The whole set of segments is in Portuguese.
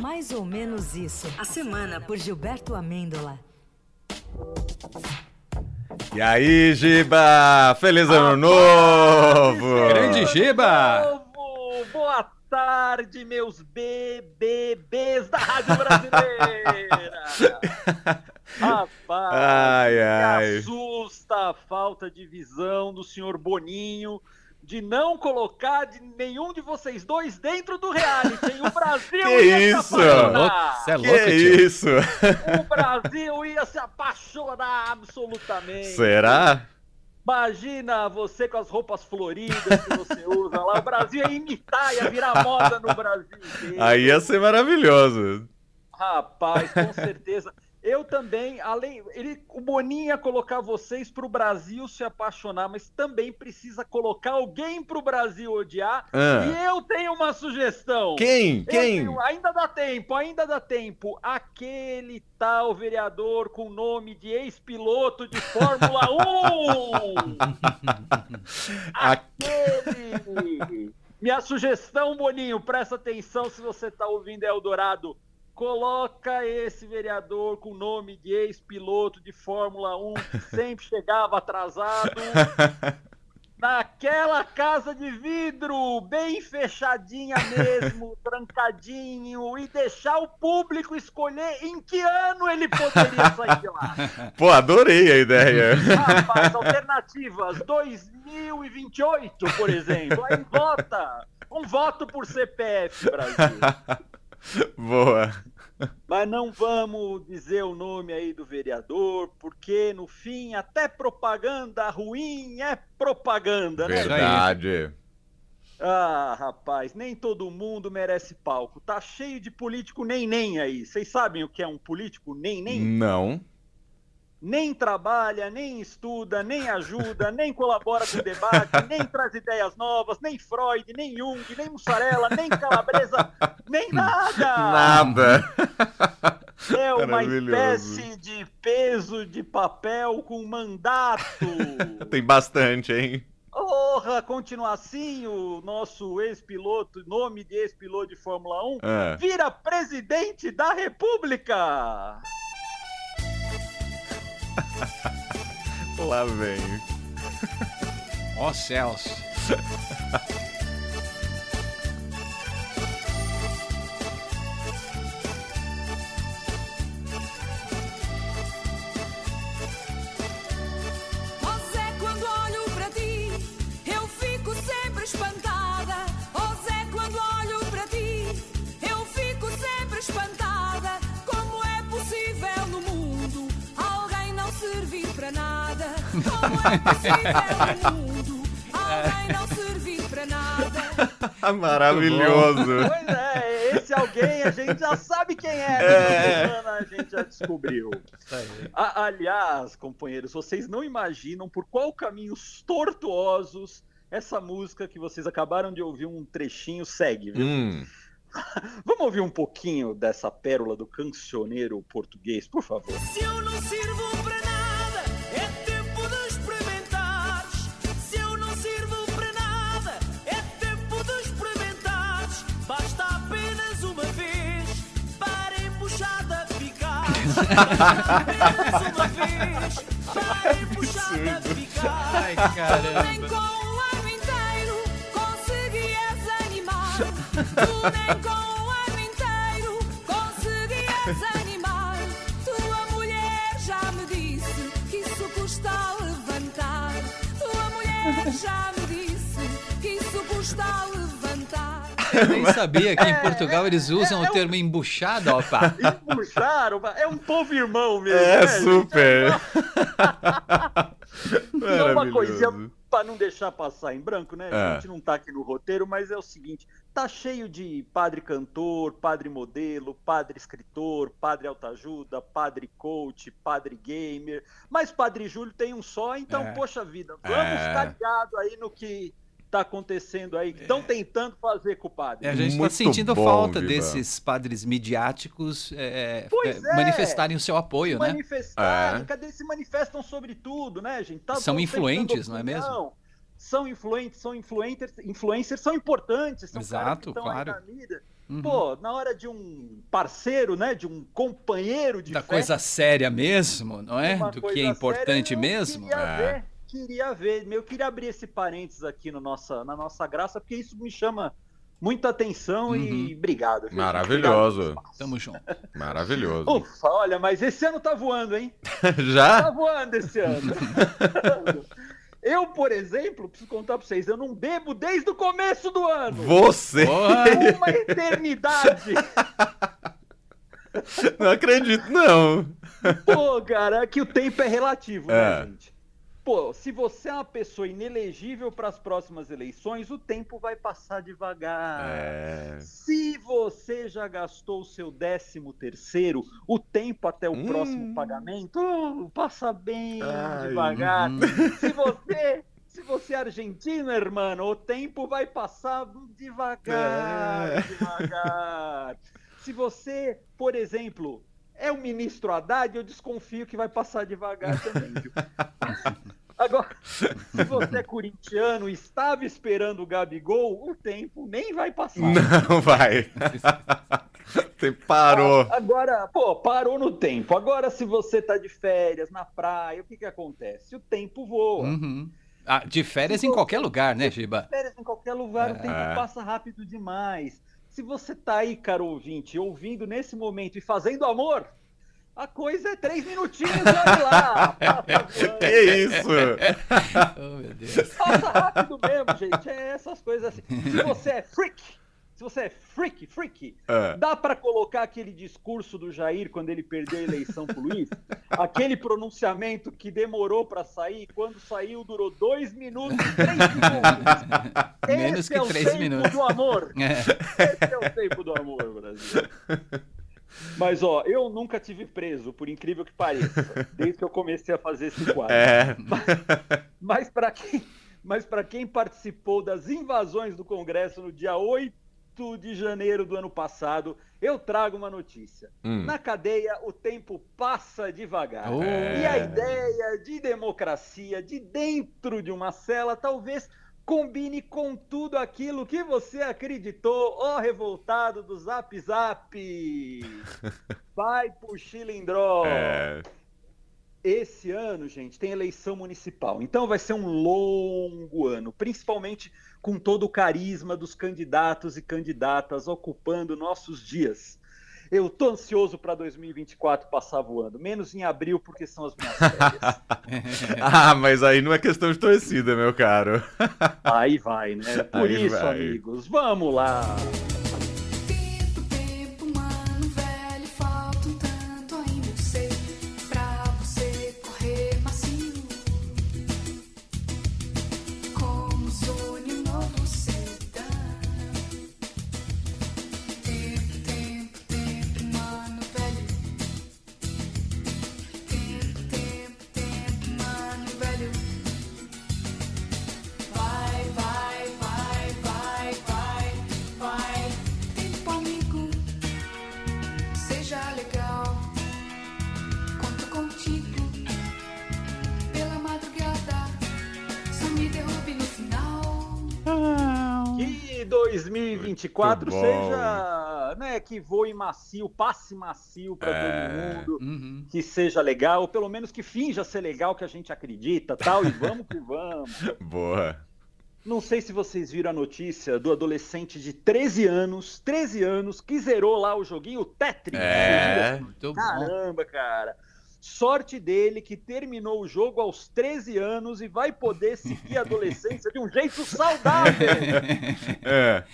Mais ou menos isso. A semana por Gilberto Amêndola. E aí, Giba? Feliz ano novo! Grande Giba! Boa tarde, meus BBBs da Rádio Brasileira! Rapaz, Ai, ai. me assusta a falta de visão do senhor Boninho de não colocar de nenhum de vocês dois dentro do reality. hein? O Brasil Que ia isso? se apaixonar. Você é Que louco, tio? isso? O Brasil ia se apaixonar absolutamente. Será? Imagina você com as roupas floridas que você usa lá. O Brasil ia imitar, ia virar moda no Brasil inteiro. Aí ia ser maravilhoso. Rapaz, com certeza. Eu também, além. Ele, o Boninho ia colocar vocês pro Brasil se apaixonar, mas também precisa colocar alguém pro Brasil odiar. Ah. E eu tenho uma sugestão. Quem? Eu Quem? tenho- ainda dá tempo, ainda dá tempo. Aquele tal vereador com nome de ex-piloto de Fórmula 1. Aquele. Minha sugestão, Boninho, presta atenção se você tá ouvindo Eldorado. Coloca esse vereador com nome de ex-piloto de Fórmula 1 que sempre chegava atrasado naquela casa de vidro, bem fechadinha mesmo, trancadinho, e deixar o público escolher em que ano ele poderia sair de lá. Pô, adorei a ideia. Rapaz, alternativas 2028, por exemplo. Aí vota. Um voto por CPF, Brasil. Boa. Mas não vamos dizer o nome aí do vereador, porque no fim até propaganda ruim é propaganda, né? Verdade. Ah, rapaz, nem todo mundo merece palco. Tá cheio de político nem nem aí. Vocês sabem o que é um político nem nem? Não. Nem trabalha, nem estuda, nem ajuda, nem colabora com o debate, nem traz ideias novas, nem Freud, nem Jung, nem mussarela, nem calabresa, nem nada! Nada. É uma espécie de peso de papel com mandato. Tem bastante, hein? Porra, continua assim o nosso ex-piloto, nome de ex-piloto de Fórmula 1, Ah. vira presidente da República. Lá vem. Ó céus. Maravilhoso. Pois é, esse alguém a gente já sabe quem é. É. Essa semana a gente já descobriu. A- aliás, companheiros, vocês não imaginam por qual caminhos tortuosos essa música que vocês acabaram de ouvir um trechinho segue, viu? Hum. Vamos ouvir um pouquinho dessa pérola do cancioneiro português, por favor. Se eu não sirvo Ai, Nem caramba. com um ano inteiro conseguias animar. Tu nem com Eu nem sabia que em Portugal eles usam é o termo embuchada, opa. Embuchar, é um povo irmão mesmo. É, né, gente? super. E uma coisinha pra não deixar passar em branco, né? É. A gente não tá aqui no roteiro, mas é o seguinte: tá cheio de padre cantor, padre modelo, padre escritor, padre autoajuda, padre coach, padre gamer. Mas padre Júlio tem um só, então, É. poxa vida, vamos É. ficar ligado aí no que tá acontecendo aí. Estão tentando fazer com o padre. É, a gente está sentindo bom, falta Viva. desses padres midiáticos é, Pois é, é. manifestarem o seu apoio, né? manifestarem, É. cadê se manifestam sobre tudo, né, gente? Tá- São influentes, não é mesmo? São influentes, são influencers, influencers são importantes, são Exato, que claro. aí na mídia. Uhum. Pô, na hora de um parceiro, né? De um companheiro de Da festa, coisa séria mesmo, não é? Do que é importante séria, mesmo. É. ver, queria ver. Eu queria abrir esse parênteses aqui no nossa, na nossa graça, porque isso me chama muita atenção e Uhum. obrigado. viu, gente? Maravilhoso. Obrigado. Tamo junto. Maravilhoso. Ufa, olha, mas esse ano tá voando, hein? Tá Já? voando esse ano. Eu, por exemplo, preciso contar pra vocês, eu não bebo desde o começo do ano. Você? Uma eternidade. Não acredito, não. Pô, cara, é que o tempo é relativo, né, É. gente? Pô, se você é uma pessoa inelegível para as próximas eleições, o tempo vai passar devagar. É. Se você já gastou o seu décimo terceiro, o tempo até o Hum. próximo pagamento oh, passa bem Ai, devagar. uhum. Se você, se você é argentino, irmão, o tempo vai passar devagar, É. devagar. Se você, por exemplo, é o ministro Haddad, eu desconfio que vai passar devagar também. Agora, se você é corintiano e estava esperando o Gabigol, o tempo nem vai passar. Não vai. Você parou. Agora, pô, parou no tempo. Agora, se você tá de férias na praia, o que que acontece? O tempo voa. Uhum. Ah, de férias em qualquer lugar, né, Giba? Férias em qualquer lugar, o tempo É. passa rápido demais. Se você tá aí, caro ouvinte, ouvindo nesse momento e fazendo amor, a coisa é três minutinhos, olha lá. Que isso? Oh, meu Deus. Passa rápido mesmo, gente. É essas coisas assim. Se você é freak, se você é freak, freak, É. dá pra colocar aquele discurso do Jair quando ele perdeu a eleição pro Luiz? Aquele pronunciamento que demorou pra sair, quando saiu durou dois minutos e três segundos. Menos Esse que é o três tempo minutos. do amor. É. Esse é o tempo do amor, Brasil. Mas, ó, eu nunca tive preso, por incrível que pareça, desde que eu comecei a fazer esse quadro. É. Mas para quem, mas para quem participou das invasões do Congresso no dia 8 de janeiro do ano passado, eu trago uma notícia. Hum. Na cadeia, o tempo passa devagar. Oh. E a ideia de democracia de dentro de uma cela talvez combine com tudo aquilo que você acreditou, ó revoltado do Zap Zap. Vai pro Chilindró. É. Esse ano, gente, tem eleição municipal. Então vai ser um longo ano, principalmente com todo o carisma dos candidatos e candidatas ocupando nossos dias. Eu tô ansioso para 2024 passar voando, menos em abril porque são as minhas férias. Ah, mas aí não é questão de torcida, meu caro. Aí vai, né? Por Aí isso, vai. amigos, vamos lá. 2024 Muito bom. seja, né, que voe macio, passe macio para É. todo mundo. Uhum. que seja legal, ou pelo menos que finja ser legal, que a gente acredita, tal, e vamos que vamos. Boa. Não sei se vocês viram a notícia do adolescente de 13 anos, 13 anos, que zerou lá o joguinho Tetris. É. Caramba, cara. Sorte dele que terminou o jogo aos 13 anos e vai poder seguir a adolescência de um jeito saudável. É.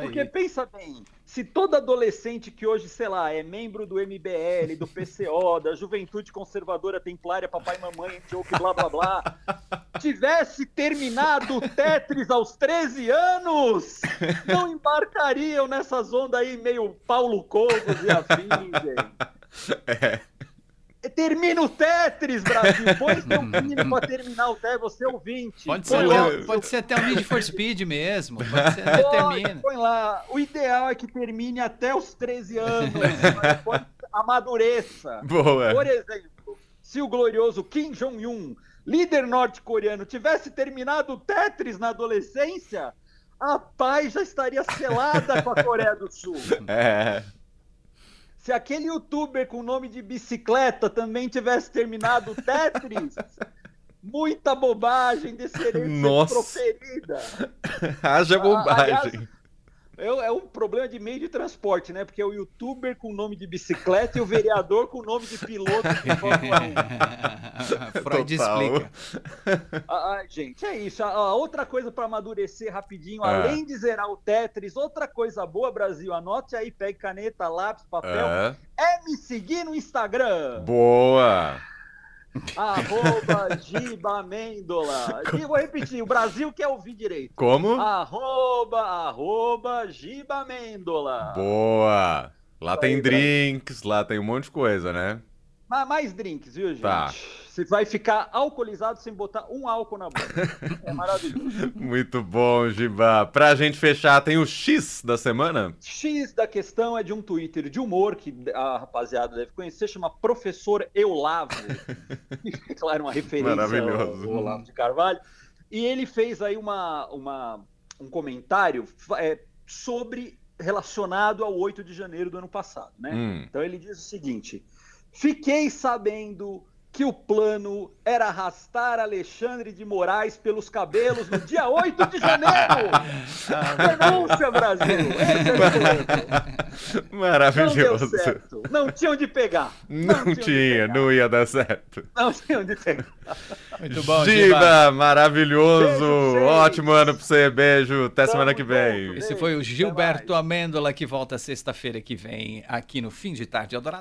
Porque pensa bem, se todo adolescente que hoje, sei lá, é membro do MBL, do PCO, da Juventude Conservadora Templária, Papai Mamãe, Antioque, blá blá blá, tivesse terminado o Tetris aos 13 anos, não embarcariam nessas ondas aí meio Paulo Cogos e afins, gente. É. Termina o Tetris, Brasil! Põe seu filho pra terminar o Tetris, você ouvinte. Pode ser, lá até, o pode ser até um Need for Speed mesmo. Pode ser até termina. põe lá. O ideal é que termine até os 13 anos. mas pode amadureça. Boa. Por exemplo, se o glorioso Kim Jong-un, líder norte-coreano, tivesse terminado o Tetris na adolescência, a paz já estaria selada com a Coreia do Sul. É. Se aquele youtuber com nome de bicicleta também tivesse terminado o Tetris, muita bobagem de ser Nossa. proferida. Haja Ah, bobagem. aliás, É, é um problema de meio de transporte, né? Porque é o youtuber com nome de bicicleta e o vereador com nome de piloto de Fórmula 1. Freud Total. explica. Ah, ah, gente, é isso. Ah, outra coisa para amadurecer rapidinho, É. além de zerar o Tetris, outra coisa boa, Brasil, anote aí, pegue caneta, lápis, papel, É. é me seguir no Instagram. Boa. Arroba Giba Amêndola. E vou repetir, o Brasil quer ouvir direito. Como? Arroba, arroba Giba Amêndola. Boa. Lá tem aí, drinks, lá tem um monte de coisa, né? Ma- Mais drinks, viu, gente? Tá. Você vai ficar alcoolizado sem botar um álcool na boca. É maravilhoso. Muito bom, Giba. Pra gente fechar, tem o X da semana? X da questão é de um Twitter de humor que a rapaziada deve conhecer, chama Professor Eulavo. Claro, uma referência Maravilhoso. ao Olavo de Carvalho. E ele fez aí uma, uma- um comentário é, sobre relacionado ao 8 de janeiro do ano passado, né? Hum. Então ele diz o seguinte: Fiquei sabendo que o plano era arrastar Alexandre de Moraes pelos cabelos no dia 8 de janeiro! Denúncia, Brasil! Esse é o plano. Não deu Maravilhoso. certo. Não tinha onde pegar. Não onde tinha, pegar. não ia dar certo. Não tinha onde pegar. Muito bom, Giba, Giba. maravilhoso. Beijo. Ótimo ano pra você. Beijo. Até Tamo semana que junto. vem. Esse foi o Gilberto. Amêndola que volta sexta-feira que vem aqui no Fim de Tarde Eldorado.